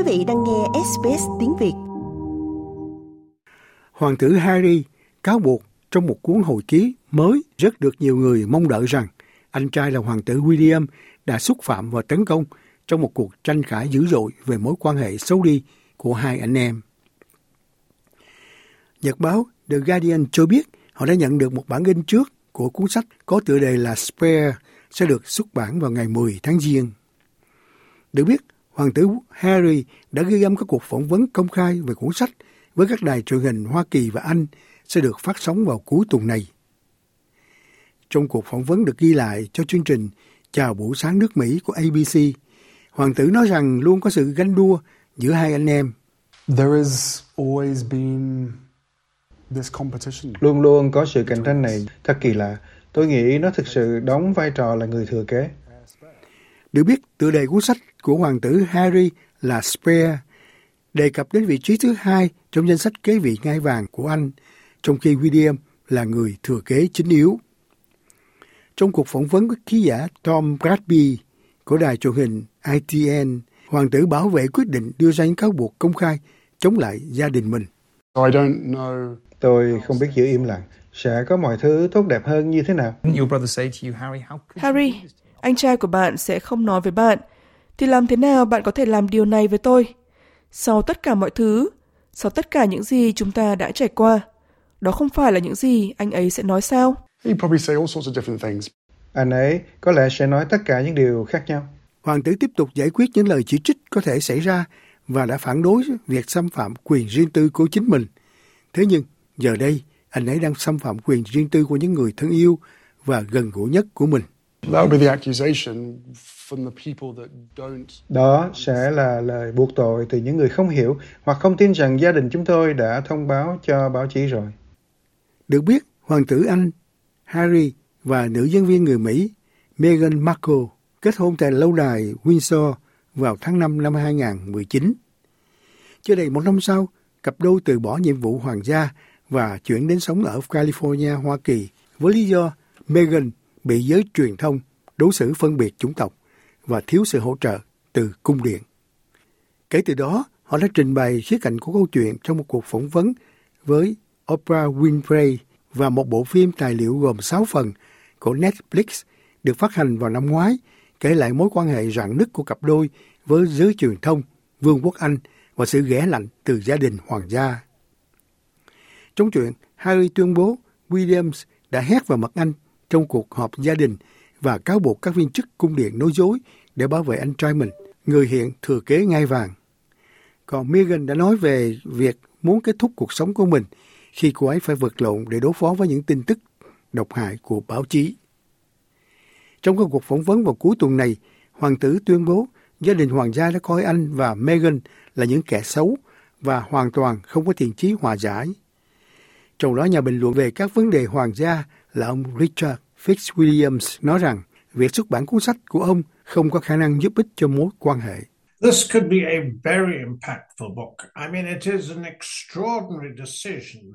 Quý vị đang nghe SBS tiếng Việt. Hoàng tử Harry cáo buộc trong một cuốn hồi ký mới rất được nhiều người mong đợi rằng anh trai là hoàng tử William đã xúc phạm và tấn công trong một cuộc tranh cãi dữ dội về mối quan hệ xấu đi của hai anh em. Nhật báo The Guardian cho biết họ đã nhận được một bản in trước của cuốn sách có tựa đề là Spare sẽ được xuất bản vào ngày 10 tháng Giêng. Được biết, Hoàng tử Harry đã ghi âm các cuộc phỏng vấn công khai về cuốn sách với các đài truyền hình Hoa Kỳ và Anh sẽ được phát sóng vào cuối tuần này. Trong cuộc phỏng vấn được ghi lại cho chương trình Chào buổi sáng nước Mỹ của ABC, Hoàng tử nói rằng luôn có sự ganh đua giữa hai anh em. There has always been this competition. Luôn luôn có sự cạnh tranh này, thật kỳ lạ. Tôi nghĩ nó thực sự đóng vai trò là người thừa kế. Được biết, tựa đề cuốn sách của hoàng tử Harry là Spare, đề cập đến vị trí thứ hai trong danh sách kế vị ngai vàng của Anh, trong khi William là người thừa kế chính yếu. Trong cuộc phỏng vấn với ký giả Tom Bradby của đài truyền hình ITN, hoàng tử bảo vệ quyết định đưa ra những cáo buộc công khai chống lại gia đình mình. I don't know. Tôi không biết giữ im lặng. Sẽ có mọi thứ tốt đẹp hơn như thế nào? Harry, anh trai của bạn sẽ không nói với bạn. Thì làm thế nào bạn có thể làm điều này với tôi? Sau tất cả mọi thứ, sau tất cả những gì chúng ta đã trải qua, đó không phải là những gì anh ấy sẽ nói sao? He'd probably say all sorts of different things. Anh ấy có lẽ sẽ nói tất cả những điều khác nhau. Hoàng tử tiếp tục giải quyết những lời chỉ trích có thể xảy ra và đã phản đối việc xâm phạm quyền riêng tư của chính mình. Thế nhưng, giờ đây, anh ấy đang xâm phạm quyền riêng tư của những người thân yêu và gần gũi nhất của mình. That would be the accusation from the people that don't. Đó sẽ là lời buộc tội từ những người không hiểu hoặc không tin rằng gia đình chúng tôi đã thông báo cho báo chí rồi. Được biết, hoàng tử Anh Harry và nữ diễn viên người Mỹ Meghan Markle kết hôn tại lâu đài Windsor vào tháng 5 năm 2019. Chưa đầy một năm sau, cặp đôi từ bỏ nhiệm vụ hoàng gia và chuyển đến sống ở California, Hoa Kỳ với lý do Meghan bị giới truyền thông đối xử phân biệt chủng tộc và thiếu sự hỗ trợ từ cung điện. Kể từ đó, họ đã trình bày khía cạnh của câu chuyện trong một cuộc phỏng vấn với Oprah Winfrey và một bộ phim tài liệu gồm 6 phần của Netflix được phát hành vào năm ngoái kể lại mối quan hệ rạn nứt của cặp đôi với giới truyền thông, Vương quốc Anh và sự ghẻ lạnh từ gia đình hoàng gia. Trong chuyện, Harry tuyên bố Williams đã hét vào mặt anh trong cuộc họp gia đình và cáo buộc các viên chức cung điện nói dối để bảo vệ anh trai mình, người hiện thừa kế ngai vàng. Còn Meghan đã nói về việc muốn kết thúc cuộc sống của mình khi cô ấy phải vật lộn để đối phó với những tin tức độc hại của báo chí. Trong các cuộc phỏng vấn vào cuối tuần này, hoàng tử tuyên bố gia đình hoàng gia đã coi anh và Meghan là những kẻ xấu và hoàn toàn không có thiện chí hòa giải. Trong đó nhà bình luận về các vấn đề hoàng gia là ông Richard Fitzwilliams nói rằng việc xuất bản cuốn sách của ông không có khả năng giúp ích cho mối quan hệ. This could be a very impactful book. I mean, it is an extraordinary decision.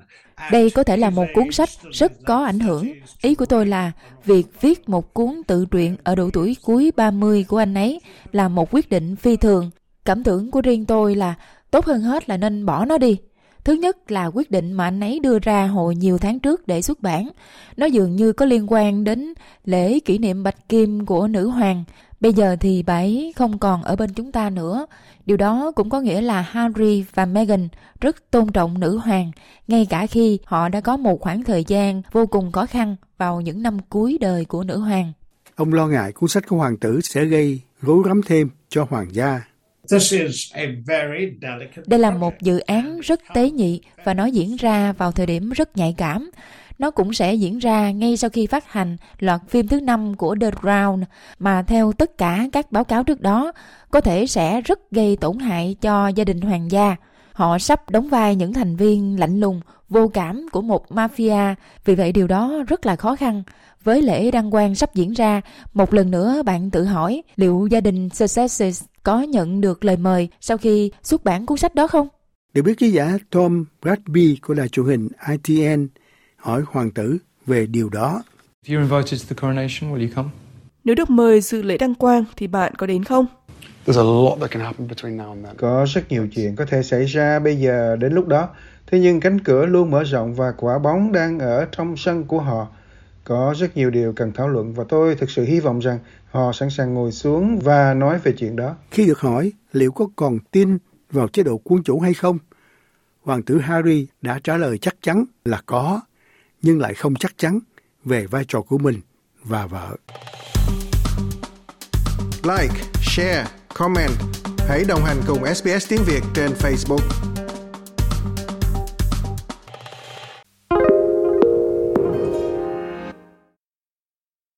Đây có thể là một cuốn sách rất có ảnh hưởng. Ý của tôi là việc viết một cuốn tự truyện ở độ tuổi cuối 30 của anh ấy là một quyết định phi thường. Cảm tưởng của riêng tôi là tốt hơn hết là nên bỏ nó đi. Thứ nhất là quyết định mà anh ấy đưa ra hồi nhiều tháng trước để xuất bản. Nó dường như có liên quan đến lễ kỷ niệm bạch kim của nữ hoàng. Bây giờ thì bà ấy không còn ở bên chúng ta nữa. Điều đó cũng có nghĩa là Harry và Meghan rất tôn trọng nữ hoàng, ngay cả khi họ đã có một khoảng thời gian vô cùng khó khăn vào những năm cuối đời của nữ hoàng. Ông lo ngại cuốn sách của hoàng tử sẽ gây rối rắm thêm cho hoàng gia. Đây là một dự án rất tế nhị và nó diễn ra vào thời điểm rất nhạy cảm. Nó cũng sẽ diễn ra ngay sau khi phát hành loạt phim thứ năm của The Crown mà theo tất cả các báo cáo trước đó có thể sẽ rất gây tổn hại cho gia đình hoàng gia. Họ sắp đóng vai những thành viên lạnh lùng, vô cảm của một mafia, vì vậy điều đó rất là khó khăn. Với lễ đăng quang sắp diễn ra, một lần nữa bạn tự hỏi liệu gia đình Successes có nhận được lời mời sau khi xuất bản cuốn sách đó không? Được biết ký giả Tom Bradby của đài truyền hình ITN hỏi hoàng tử về điều đó. Nếu được mời dự lễ đăng quang thì bạn có đến không? There's a lot that can happen between now and then. Có rất nhiều chuyện có thể xảy ra bây giờ đến lúc đó. Thế nhưng cánh cửa luôn mở rộng và quả bóng đang ở trong sân của họ. Có rất nhiều điều cần thảo luận và tôi thực sự hy vọng rằng họ sẵn sàng ngồi xuống và nói về chuyện đó. Khi được hỏi liệu có còn tin vào chế độ quân chủ hay không, Hoàng tử Harry đã trả lời chắc chắn là có, nhưng lại không chắc chắn về vai trò của mình và vợ. Like, share, comment. Hãy đồng hành cùng SBS tiếng Việt trên Facebook.